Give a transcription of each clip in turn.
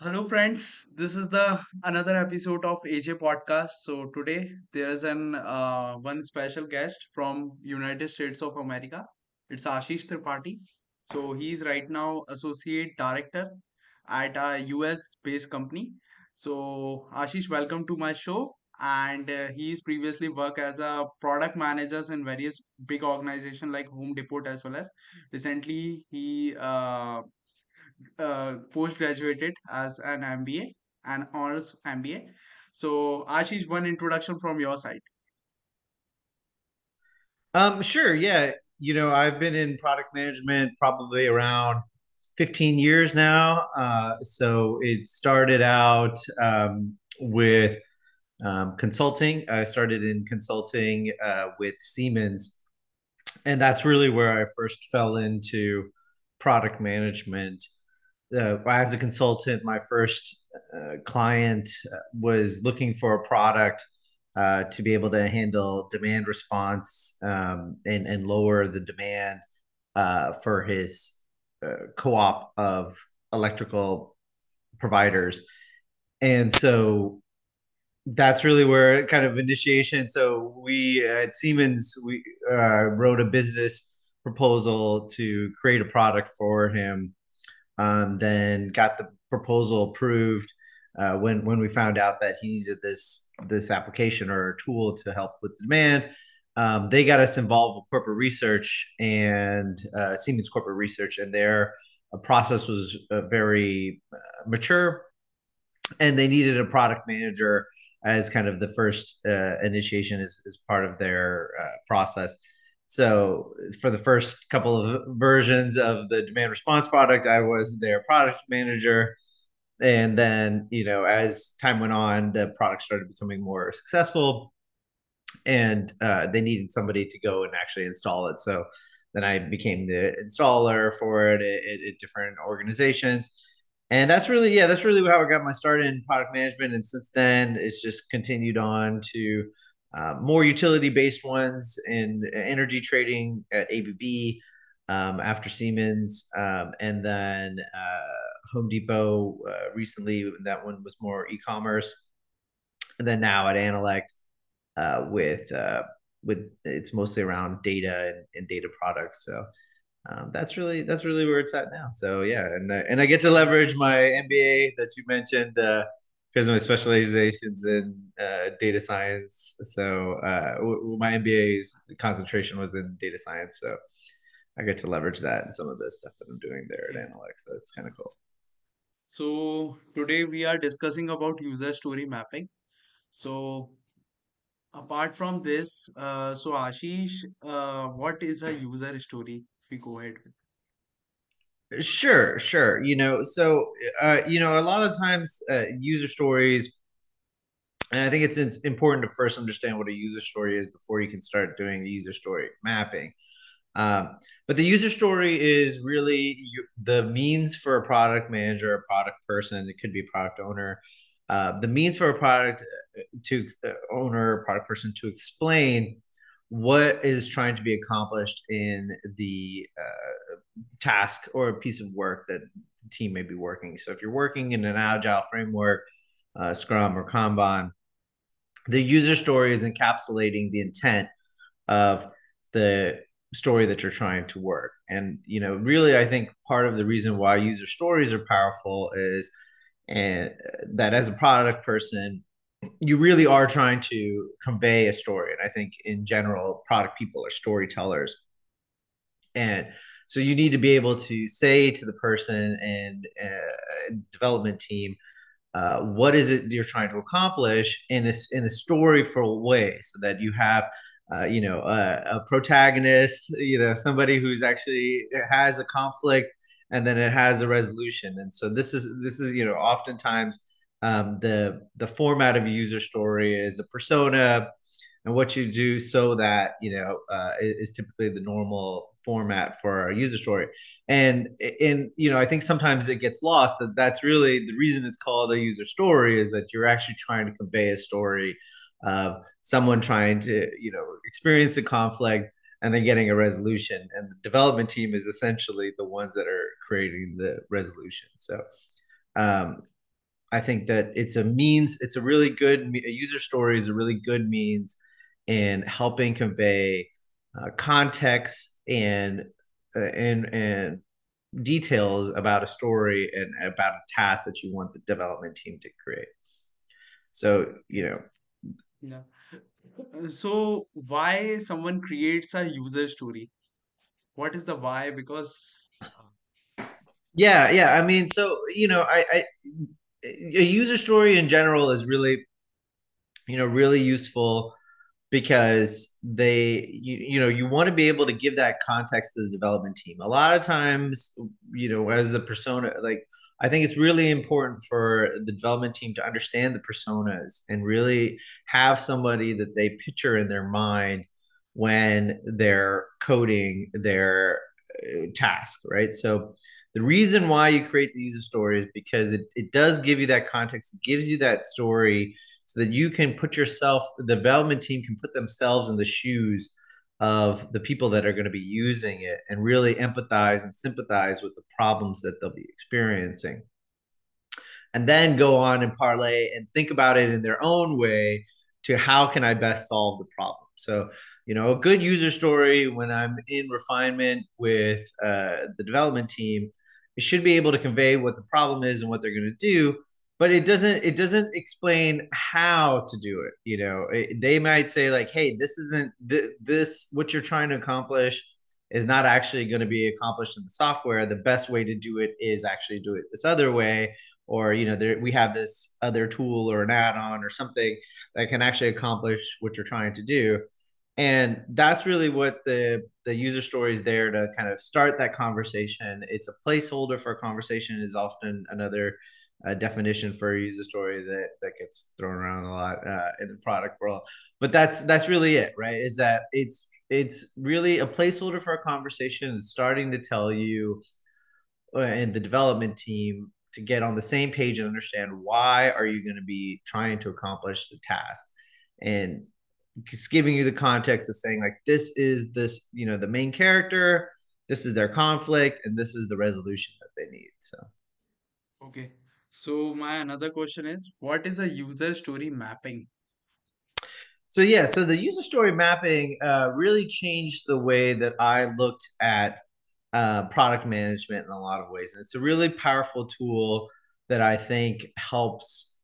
Hello, friends. This is the another episode of AJ Podcast. So today there's an uh, one special guest from United States of America. It's Ashish Tripathi. So he's right now associate director at a US based company. So Ashish, welcome to my show. And uh, he's previously worked as a product managers in various big organizations like Home Depot as well as recently he uh, uh, post graduated as an MBA, an honors MBA. So, Ashish, one introduction from your side. Um, sure, yeah. You know, I've been in product management probably around 15 years now. Uh, so it started out um, with um, consulting. I started in consulting uh, with Siemens, and that's really where I first fell into product management. Uh, as a consultant, my first uh, client uh, was looking for a product uh, to be able to handle demand response um, and, and lower the demand uh, for his uh, co-op of electrical providers. And so that's really where kind of initiation. So we at Siemens, we wrote a business proposal to create a product for him. Um, then got the proposal approved uh, when when we found out that he needed this this application or tool to help with the demand. Um, they got us involved with corporate research and uh, Siemens corporate research, and their uh, process was uh, very uh, mature, and they needed a product manager as kind of the first uh, initiation as, as part of their process. So for the first couple of versions of the demand response product, I was their product manager. And then you know as time went on the product started becoming more successful. And uh, they needed somebody to go and actually install it. So then i became the installer for it at, at different organizations. And that's really yeah that's really how i got my start in product management. And since then it's just continued on to uh, more utility based ones in energy trading at abb um, after siemens um, and then uh, Home Depot uh, recently. That one was more e-commerce, and then now at Annalect uh, with uh, with it's mostly around data and, and data products. So um, that's really that's really where it's at now. So yeah, and and I get to leverage my MBA that you mentioned because my specializations in uh, data science. So uh, my MBA's concentration was in data science. So I get to leverage that in some of the stuff that I'm doing there at Annalect. So it's kind of cool. So today we are discussing about user story mapping. So apart from this, uh, so Ashish, uh, what is a user story? If we go ahead with. Sure, sure. You know, so uh, you know, a lot of times uh, user stories, and I think it's, it's important to first understand what a user story is before you can start doing user story mapping. Um, but the user story is really the means for a product manager, a product person, it could be a product owner, uh, the means for a product uh, to uh, owner, product person to explain what is trying to be accomplished in the uh, task or a piece of work that the team may be working. So if you're working in an agile framework, uh, Scrum or Kanban, the user story is encapsulating the intent of the story that you're trying to work. And you know, really, I think part of the reason why user stories are powerful is and that as a product person, you really are trying to convey a story. And I think in general, product people are storytellers. And so you need to be able to say to the person and uh, development team, uh, what is it you're trying to accomplish in a, in a storyful way so that you have uh, you know, a, a, protagonist, you know, somebody who's actually has a conflict and then it has a resolution. And so this is this is you know oftentimes um, the the format of a user story is a persona and what you do so that you know uh, is typically the normal format for a user story. And and you know i think sometimes it gets lost that that's really the reason it's called a user story is that you're actually trying to convey a story of someone trying to you know experience a conflict and then getting a resolution. And the development team is essentially the ones that are creating the resolution. So um, I think that it's a means, it's a really good, a user story is a really good means in helping convey uh, context and uh, and and details about a story and about a task that you want the development team to create. So, you know, Yeah. Uh, So why someone creates a user story? What is the why? Because yeah, yeah. I mean, so you know, I, I a user story in general is really, you know, really useful because they you, you know you want to be able to give that context to the development team. A lot of times you know as the persona like i think it's really important for the development team to understand the personas and really have somebody that they picture in their mind when they're coding their uh, task right? So the reason why you create the user story is because it, it does give you that context it gives you that story so that you can put yourself the development team can put themselves in the shoes of the people that are going to be using it and really empathize and sympathize with the problems that they'll be experiencing. And then go on and parlay and think about it in their own way to how can i best solve the problem? So you know a good user story when i'm in refinement with uh, the development team it should be able to convey what the problem is and what they're going to do but it doesn't it doesn't explain how to do it you know? It, they might say like hey this isn't th- this what you're trying to accomplish is not actually going to be accomplished in the software. The best way to do it is actually do it this other way or you know there, we have this other tool or an add-on or something that can actually accomplish what you're trying to do and that's really what the the user story is there to kind of start that conversation. It's a placeholder for a conversation is often another uh, definition for a user story that that gets thrown around a lot uh, in the product world. But that's that's really it right? Is that it's it's really a placeholder for a conversation it's starting to tell you uh, and the development team to get on the same page and understand why are you going to be trying to accomplish the task. And it's giving you the context of saying like this is this you know the main character this is their conflict and this is the resolution that they need so okay. So my another question is, what is a user story mapping? so yeah so the user story mapping uh, really changed the way that i looked at uh, product management in a lot of ways and it's a really powerful tool that i think helps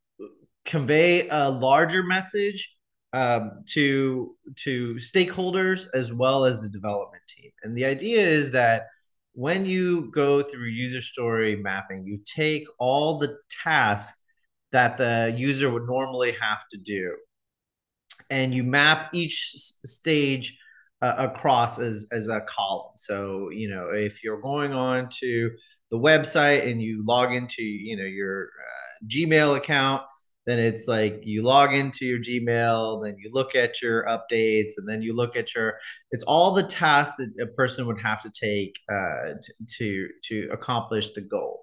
convey a larger message um, to to stakeholders as well as the development team. And the idea is that when you go through user story mapping, you take all the tasks that the user would normally have to do, and you map each stage uh, across as as a column. So you know if you're going on to the website and you log into you know your uh, Gmail account then it's like you log into your Gmail, then you look at your updates, and then you look at your. It's all the tasks that a person would have to take uh, to to accomplish the goal.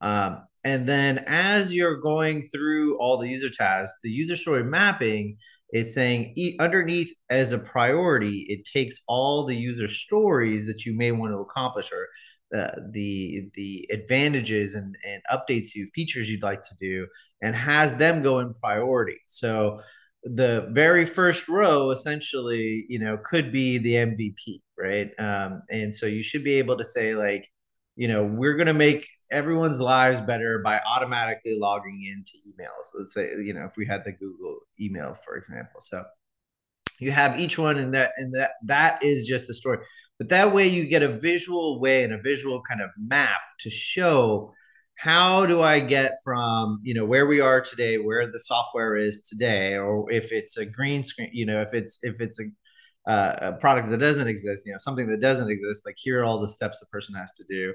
Um, and then as you're going through all the user tasks, the user story mapping is saying e- underneath as a priority, it takes all the user stories that you may want to accomplish or uh, the the advantages and, and updates you features you'd like to do and has them go in priority. So the very first row essentially you know could be the mvp right? Um, and so you should be able to say like you know we're going to make everyone's lives better by automatically logging into emails. Let's say you know if we had the google email for example. So you have each one and that and that that is just the story but that way you get a visual way and a visual kind of map to show how do I get from, you know, where we are today, where the software is today, or if it's a green screen, you know, if it's if it's a, uh, a product that doesn't exist, you know, something that doesn't exist, like here are all the steps a person has to do.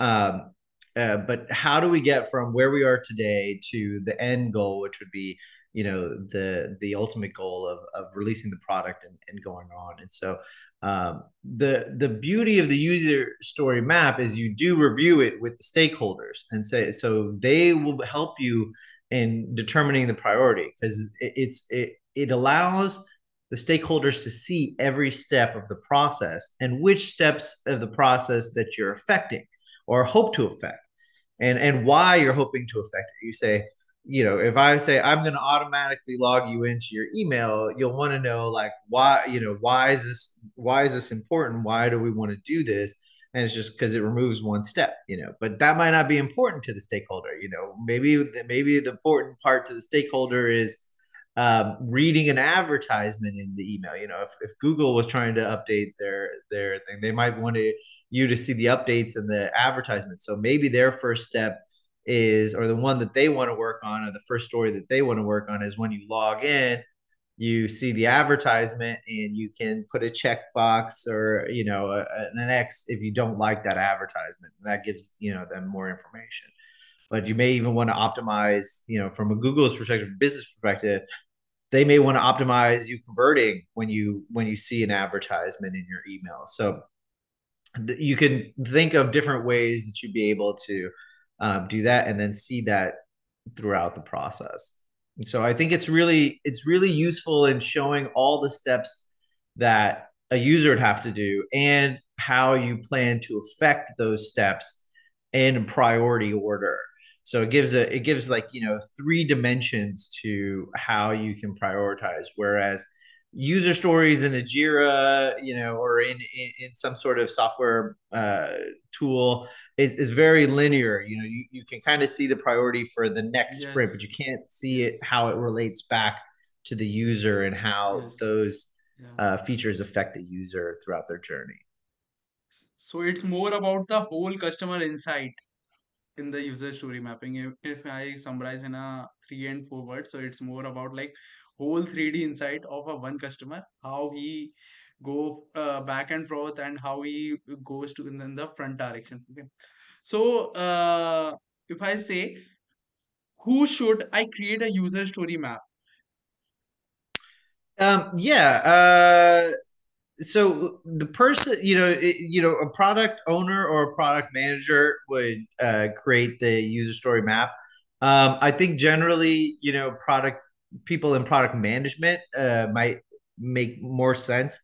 Um, uh, but how do we get from where we are today to the end goal, which would be you know the the ultimate goal of, of releasing the product and, and going on. And so um, the the beauty of the user story map is you do review it with the stakeholders and say so they will help you in determining the priority because it, it's it, it allows the stakeholders to see every step of the process and which steps of the process that you're affecting or hope to affect. And and why you're hoping to affect it. You say you know, if I say I'm going to automatically log you into your email, you'll want to know like why, you know, why is this why is this important? Why do we want to do this? And it's just because it removes one step, you know. But that might not be important to the stakeholder, you know. Maybe maybe the important part to the stakeholder is um, reading an advertisement in the email. You know, if, if Google was trying to update their their thing, they might want to, you to see the updates and the advertisements. So maybe their first step is, or the one that they want to work on, or the first story that they want to work on is when you log in, you see the advertisement and you can put a checkbox or you know an X if you don't like that advertisement. And that gives you know them more information but you may even want to optimize, you know, from a Google's perspective, business perspective, they may want to optimize you converting when you when you see an advertisement in your email. So th- you can think of different ways that you'd be able to um, do that, and then see that throughout the process. And so I think it's really it's really useful in showing all the steps that a user would have to do and how you plan to affect those steps in priority order so it gives a it gives like you know three dimensions to how you can prioritize whereas user stories in a jira you know or in in, in some sort of software uh, tool is, is very linear you know you, you can kind of see the priority for the next yes. sprint but you can't see it how it relates back to the user and how yes. those yeah. uh, features affect the user throughout their journey so it's more about the whole customer insight in the user story mapping if, if i summarize in a three and four words so it's more about like whole 3d insight of a one customer how he go uh, back and forth and how he goes to in the front direction okay? So uh, if i say who should i create a user story map? Um yeah uh so the person you know it, you know a product owner or a product manager would uh, create the user story map. Um, i think generally you know product people in product management uh, might make more sense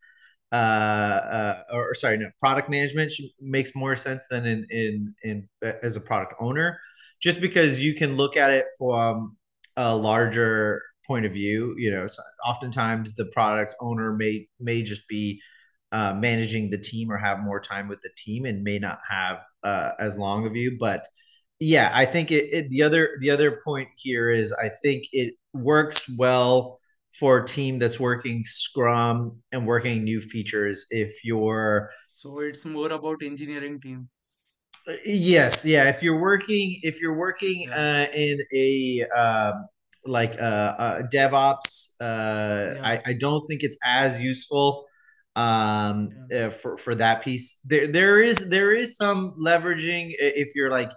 uh, uh, or, or sorry no product management makes more sense than in, in in as a product owner just because you can look at it from a larger point of view. You know, so oftentimes the product owner may may just be uh, managing the team or have more time with the team and may not have uh, as long of you. But yeah, I think it, it, the other the other point here is I think it works well for a team that's working Scrum and working new features. If you're so it's more about engineering team. Yes, yeah. If you're working, if you're working uh, in a um, like uh, uh, DevOps. Uh, yeah. I, I don't think it's as useful um, yeah. uh, for for that piece. There there is there is some leveraging if you're like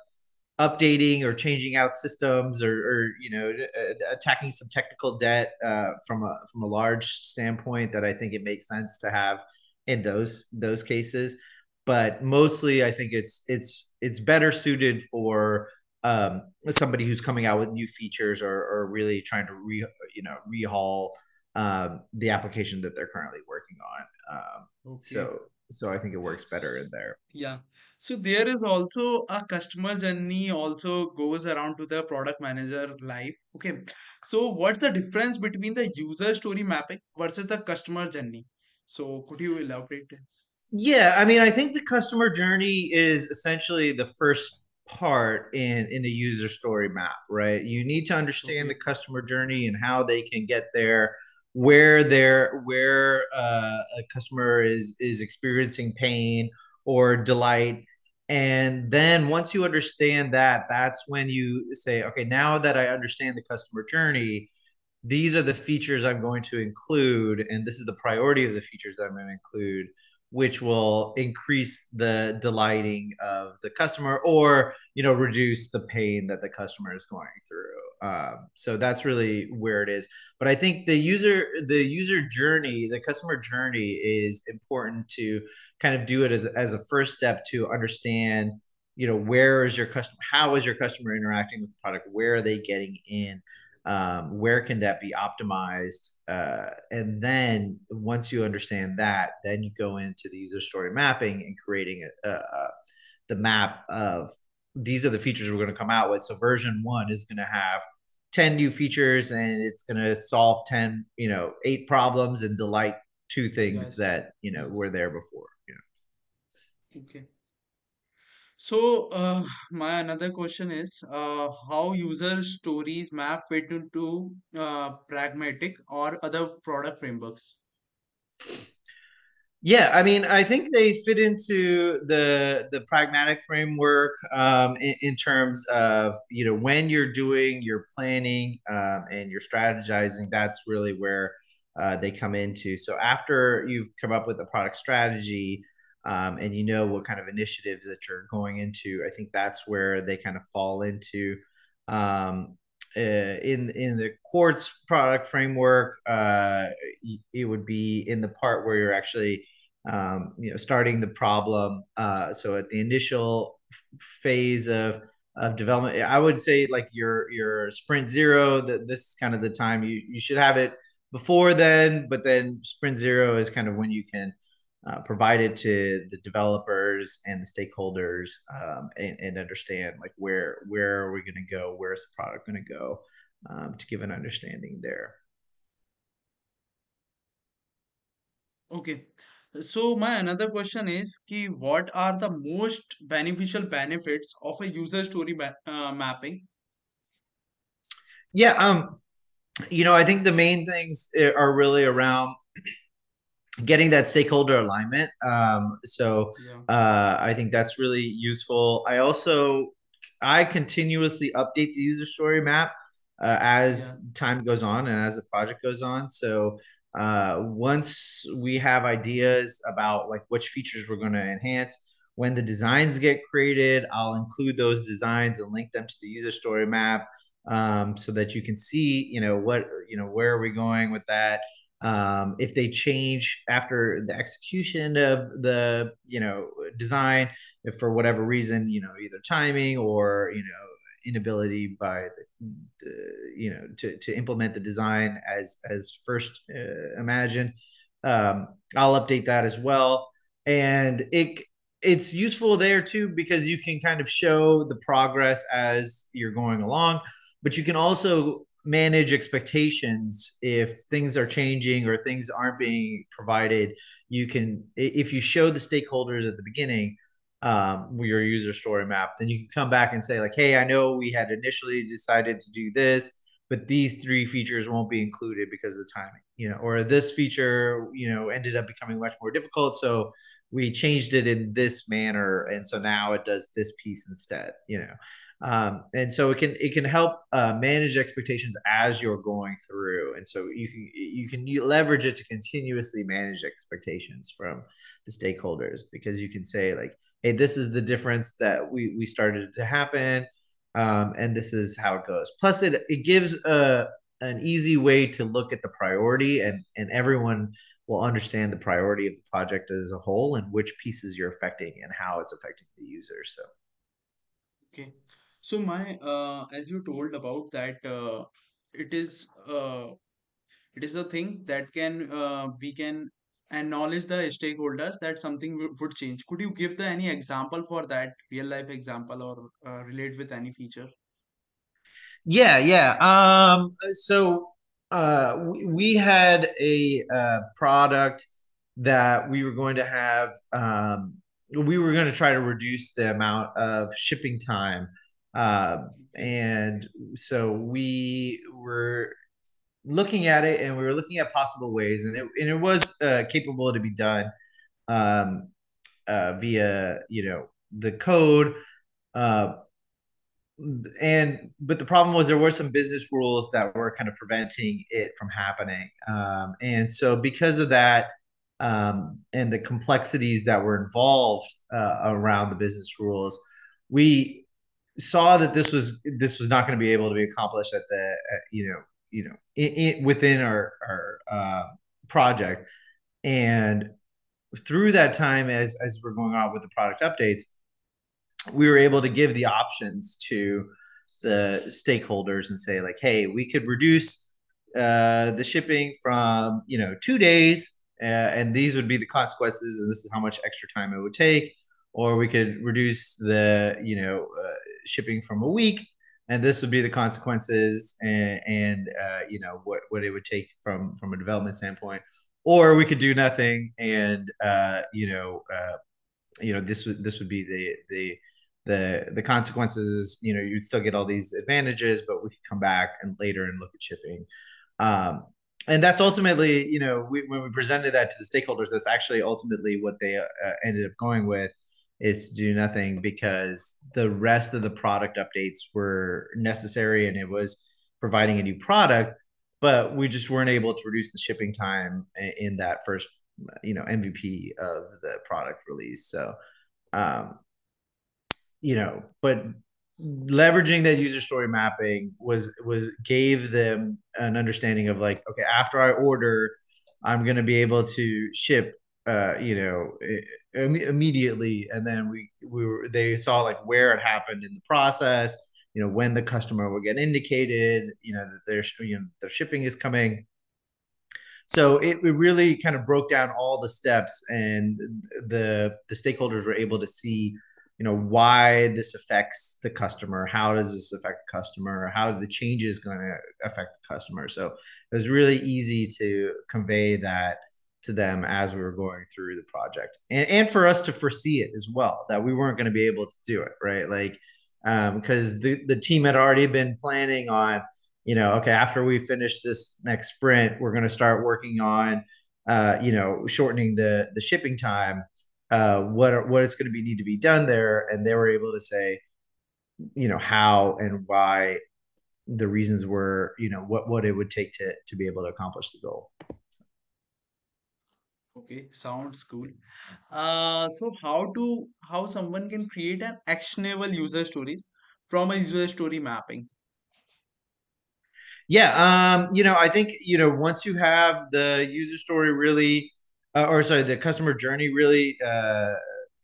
updating or changing out systems or, or you know attacking some technical debt uh, from a from a large standpoint that I think it makes sense to have in those those cases. But mostly, I think it's it's it's better suited for um, somebody who's coming out with new features or, or really trying to re you know rehaul um, the application that they're currently working on. Um, okay. So so I think it works better in there. Yeah. So there is also a customer journey also goes around to the product manager life. Okay. So what's the difference between the user story mapping versus the customer journey? So could you elaborate this? Yeah, I mean, I think the customer journey is essentially the first part in in the user story map right you need to understand the customer journey and how they can get there where they're where uh, a customer is is experiencing pain or delight and then once you understand that that's when you say okay now that i understand the customer journey these are the features i'm going to include and this is the priority of the features that i'm going to include which will increase the delighting of the customer or you know reduce the pain that the customer is going through um, so that's really where it is. But i think the user the user journey the customer journey is important to kind of do it as, as a first step to understand you know where is your customer how is your customer interacting with the product? Where are they getting in? Um, where can that be optimized? Uh, and then once you understand that then you go into the user story mapping and creating a, a, a, the map of these are the features we're going to come out with so version one is going to have 10 new features and it's going to solve 10 you know eight problems and delight two things Yes. that you know were there before you know Okay. So, uh, my another question is, uh, how user stories map fit into uh, pragmatic or other product frameworks? Yeah, I mean, I think they fit into the the pragmatic framework um, in, in terms of you know when you're doing your planning um, and you're strategizing. That's really where uh, they come into. So after you've come up with a product strategy um, and you know what kind of initiatives that you're going into, I think that's where they kind of fall into. Um, in in the quartz product framework, uh, it would be in the part where you're actually um, you know starting the problem. Uh, so at the initial phase of of development, I would say like your your sprint zero. That this is kind of the time you you should have it before then, but then sprint zero is kind of when you can uh, provide it to the developers and the stakeholders um, and, and, understand like where where are we going to go where's the product going to go um, to give an understanding there Okay. So my another question is ki what are the most beneficial benefits of a user story ma uh, mapping? yeah um you know i think the main things eh, are really around getting that stakeholder alignment. Um, so Yeah, uh, I think that's really useful. I also I continuously update the user story map uh, yeah, as time goes on and as the project goes on. So uh, once we have ideas about like which features we're going to enhance, when the designs get created, I'll include those designs and link them to the user story map um, so that you can see, you know, what you know where are we going with that um, if they change after the execution of the you know design if for whatever reason you know either timing or you know inability by the, the you know to, to implement the design as as first uh, imagined um, i'll update that as well. And it it's useful there too because you can kind of show the progress as you're going along but you can also manage expectations. If things are changing or things aren't being provided you can if you show the stakeholders at the beginning um, your user story map then you can come back and say like hey i know we had initially decided to do this but these three features won't be included because of the timing you know or this feature you know ended up becoming much more difficult so we changed it in this manner and so now it does this piece instead you know um, and so it can it can help uh, manage expectations as you're going through. And so you can you can leverage it to continuously manage expectations from the stakeholders because you can say like hey this is the difference that we we started to happen um, and this is how it goes. Plus it it gives a an easy way to look at the priority and and everyone will understand the priority of the project as a whole and which pieces you're affecting and how it's affecting the user so. Okay. So my uh, as you told about that uh, it is uh, it is a thing that can uh, we can acknowledge the stakeholders that something would would change. Could you give the any example for that real life example or uh, relate with any feature? Yeah, yeah. Um, so uh, we, we had a uh, product that we were going to have. Um, we were going to try to reduce the amount of shipping time, uh, and so we were looking at it, and we were looking at possible ways, and it and it was uh, capable to be done um, uh, via you know the code. Uh, and but the problem was there were some business rules that were kind of preventing it from happening um, and so because of that um, and the complexities that were involved uh, around the business rules we saw that this was this was not going to be able to be accomplished at the you know you know in, in, within our our uh, project. And through that time as as we're going on with the product updates we were able to give the options to the stakeholders and say like hey we could reduce uh, the shipping from you know two days uh, and these would be the consequences and this is how much extra time it would take. Or we could reduce the you know uh, shipping from a week and this would be the consequences and, and uh, you know what what it would take from from a development standpoint. Or we could do nothing and uh, you know uh, you know this would this would be the the the the consequences you know you'd still get all these advantages but we could come back and later and look at shipping. Um, and that's ultimately you know we, when we presented that to the stakeholders that's actually ultimately what they uh, ended up going with is to do nothing because the rest of the product updates were necessary and it was providing a new product but we just weren't able to reduce the shipping time in that first you know mvp of the product release. So um you know but leveraging that user story mapping was was gave them an understanding of like okay after i order i'm going to be able to ship uh you know immediately and then we we were they saw like where it happened in the process you know when the customer will get indicated you know that their you know their shipping is coming. So it, it really kind of broke down all the steps and the the stakeholders were able to see you know why this affects the customer how does this affect the customer how are the changes going to affect the customer. So it was really easy to convey that to them as we were going through the project. And, and for us to foresee it as well that we weren't going to be able to do it right? Like because um, the, the team had already been planning on you know okay after we finish this next sprint we're going to start working on uh, you know shortening the the shipping time uh, what are, what is going to be need to be done there, and they were able to say, you know, how and why the reasons were, you know, what what it would take to to be able to accomplish the goal. Okay, sounds cool. Uh, so how to how someone can create an actionable user stories from a user story mapping? Yeah, um, you know, I think you know once you have the user story really uh, or sorry, the customer journey really uh,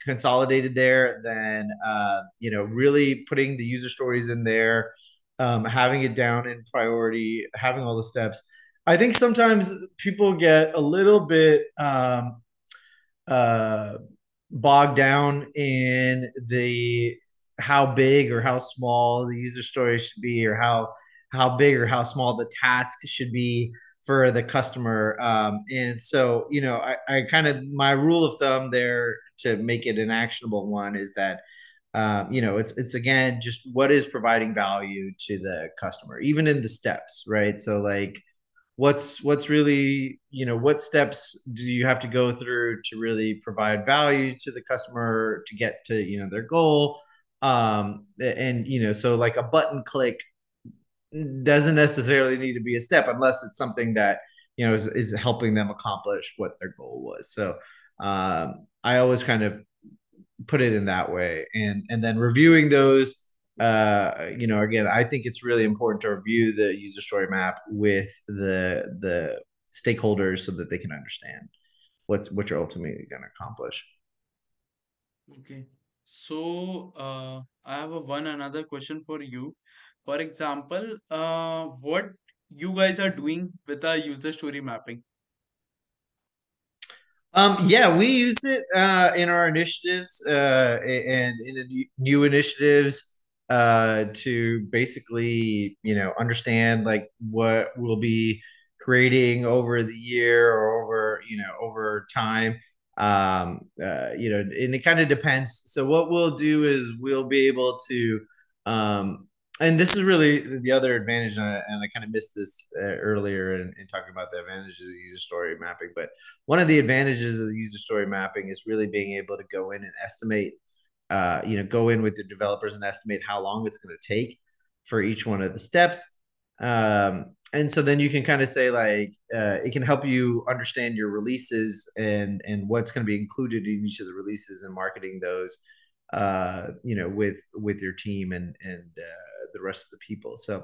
consolidated there, then uh, you know, really putting the user stories in there, um, having it down in priority, having all the steps. I think sometimes people get a little bit um, uh, bogged down in the how big or how small the user story should be, or how how big or how small the task should be for the customer. Um, and so, you know, I, I kind of my rule of thumb there to make it an actionable one is that um, you know, it's it's again just what is providing value to the customer, even in the steps, right? So like what's what's really you know what steps do you have to go through to really provide value to the customer to get to you know their goal? Um and you know so like a button click doesn't necessarily need to be a step unless it's something that you know is, is helping them accomplish what their goal was. So um, i always kind of put it in that way. And and then reviewing those uh, you know again i think it's really important to review the user story map with the the stakeholders so that they can understand what's what you're ultimately going to accomplish Okay. So uh, I have a one another question for you. For example, uh, what you guys are doing with a user story mapping? Um, yeah, we use it uh, in our initiatives uh, and in the new initiatives uh, to basically, you know, understand like what we'll be creating over the year or over, you know, over time. Um, uh, you know, and it kind of depends. So what we'll do is we'll be able to um, and this is really the other advantage, and I, and I kind of missed this uh, earlier in, in, talking about the advantages of user story mapping. But one of the advantages of the user story mapping is really being able to go in and estimate, uh, you know, go in with the developers and estimate how long it's going to take for each one of the steps. Um, and so then you can kind of say like uh, it can help you understand your releases and and what's going to be included in each of the releases and marketing those uh, you know with with your team and and uh, the rest of the people. So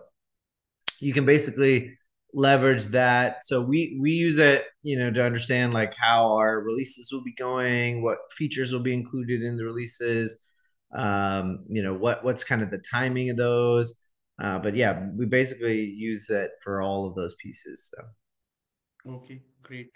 you can basically leverage that. So we we use it, you know, to understand like how our releases will be going, what features will be included in the releases, um, you know, what what's kind of the timing of those. Uh, but yeah, we basically use it for all of those pieces. So. Okay, great.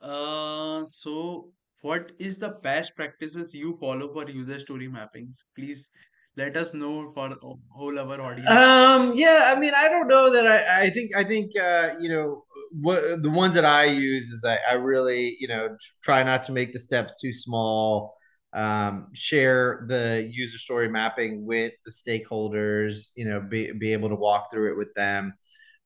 Uh, so what is the best practices you follow for user story mappings? Please let us know for whole our audience. Um, yeah, I mean, I don't know that I, I think, I think, uh, you know, what the ones that I use is I, I really, you know, try not to make the steps too small. Um, share the user story mapping with the stakeholders, you know, be, be able to walk through it with them.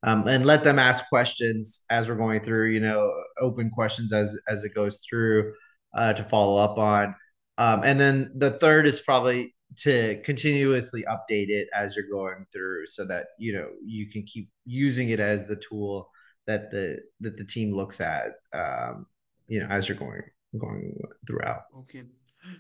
Um, and let them ask questions as we're going through, you know, open questions as as it goes through uh, to follow up on. Um, and then the third is probably to continuously update it as you're going through so that you know you can keep using it as the tool that the that the team looks at um, you know as you're going going throughout Okay.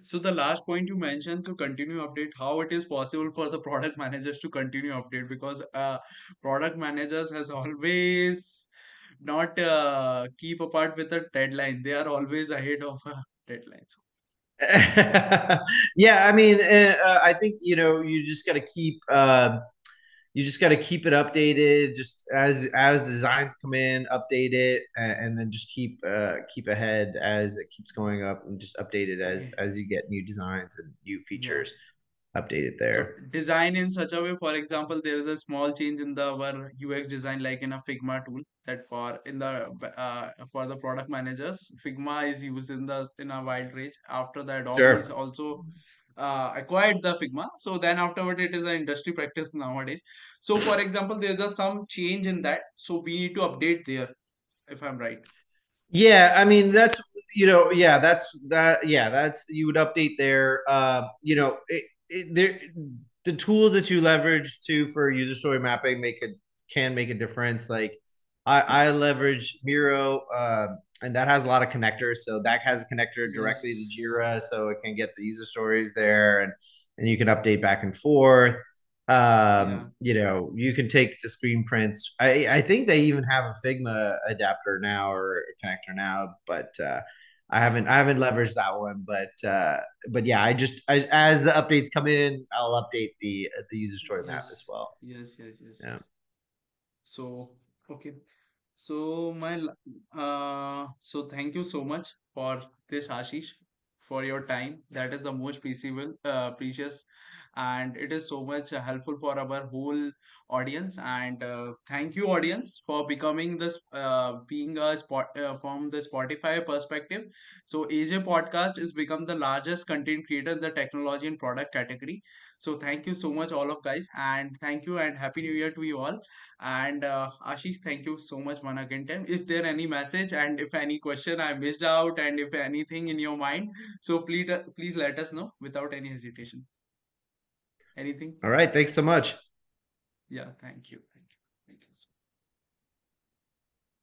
So the last point you mentioned to continue update, how it is possible for the product managers to continue update because uh, product managers has always not uh, keep apart with a deadline. They are always ahead of a deadline. So, yeah i mean uh, uh, i think you know you just got to keep uh, you just got to keep it updated just as as designs come in update it and, and then just keep uh, keep ahead as it keeps going up and just update it as as you get new designs and new Yeah. Updated So there design in such a way, for example, there is a small change in the our UX design, like in a Figma tool, that for in the uh, for the product managers, Figma is used in the in a wide range. After that, Adobe is also uh, acquired the Figma. So then afterward, it is an industry practice nowadays. So for example, there's a some change in that. So we need to update there, if I'm right. Yeah, I mean that's you know yeah that's that yeah that's you would update there. Uh, you know it, it, there the tools that you leverage to for user story mapping make a can make a difference. Like I, I leverage Miro, uh, and that has a lot of connectors. So that has a connector directly to. Jira, so it can get the user stories there, and and you can update back and forth Yeah. um you know you can take the screen prints i i think they even have a figma adapter now or a connector now but uh i haven't i haven't leveraged that one but uh but yeah i just I, as the updates come in i'll update the the user story map as well Yes. Yes. Yes. yeah Yes. So, okay. So my uh so thank you so much for this Ashish for your time. That is the most precious uh, precious and it is so much helpful for our whole audience and uh, thank you audience for becoming this uh, being a spot uh, from the Spotify perspective. So AJ podcast is become the largest content creator in the technology and product category. So thank you so much all of guys and thank you and happy new year to you all. And uh, Ashish, thank you so much one again time. If there any message and if any question I missed out and if anything in your mind, so please uh, please let us know without any hesitation. Anything? all right thanks so much Yeah, thank you.